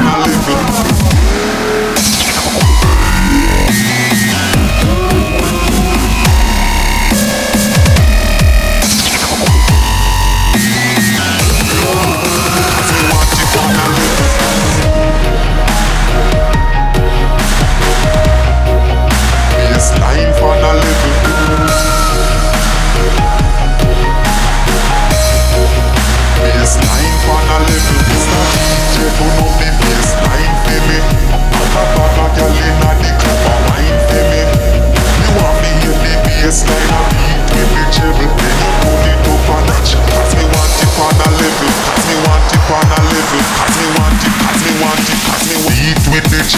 me want it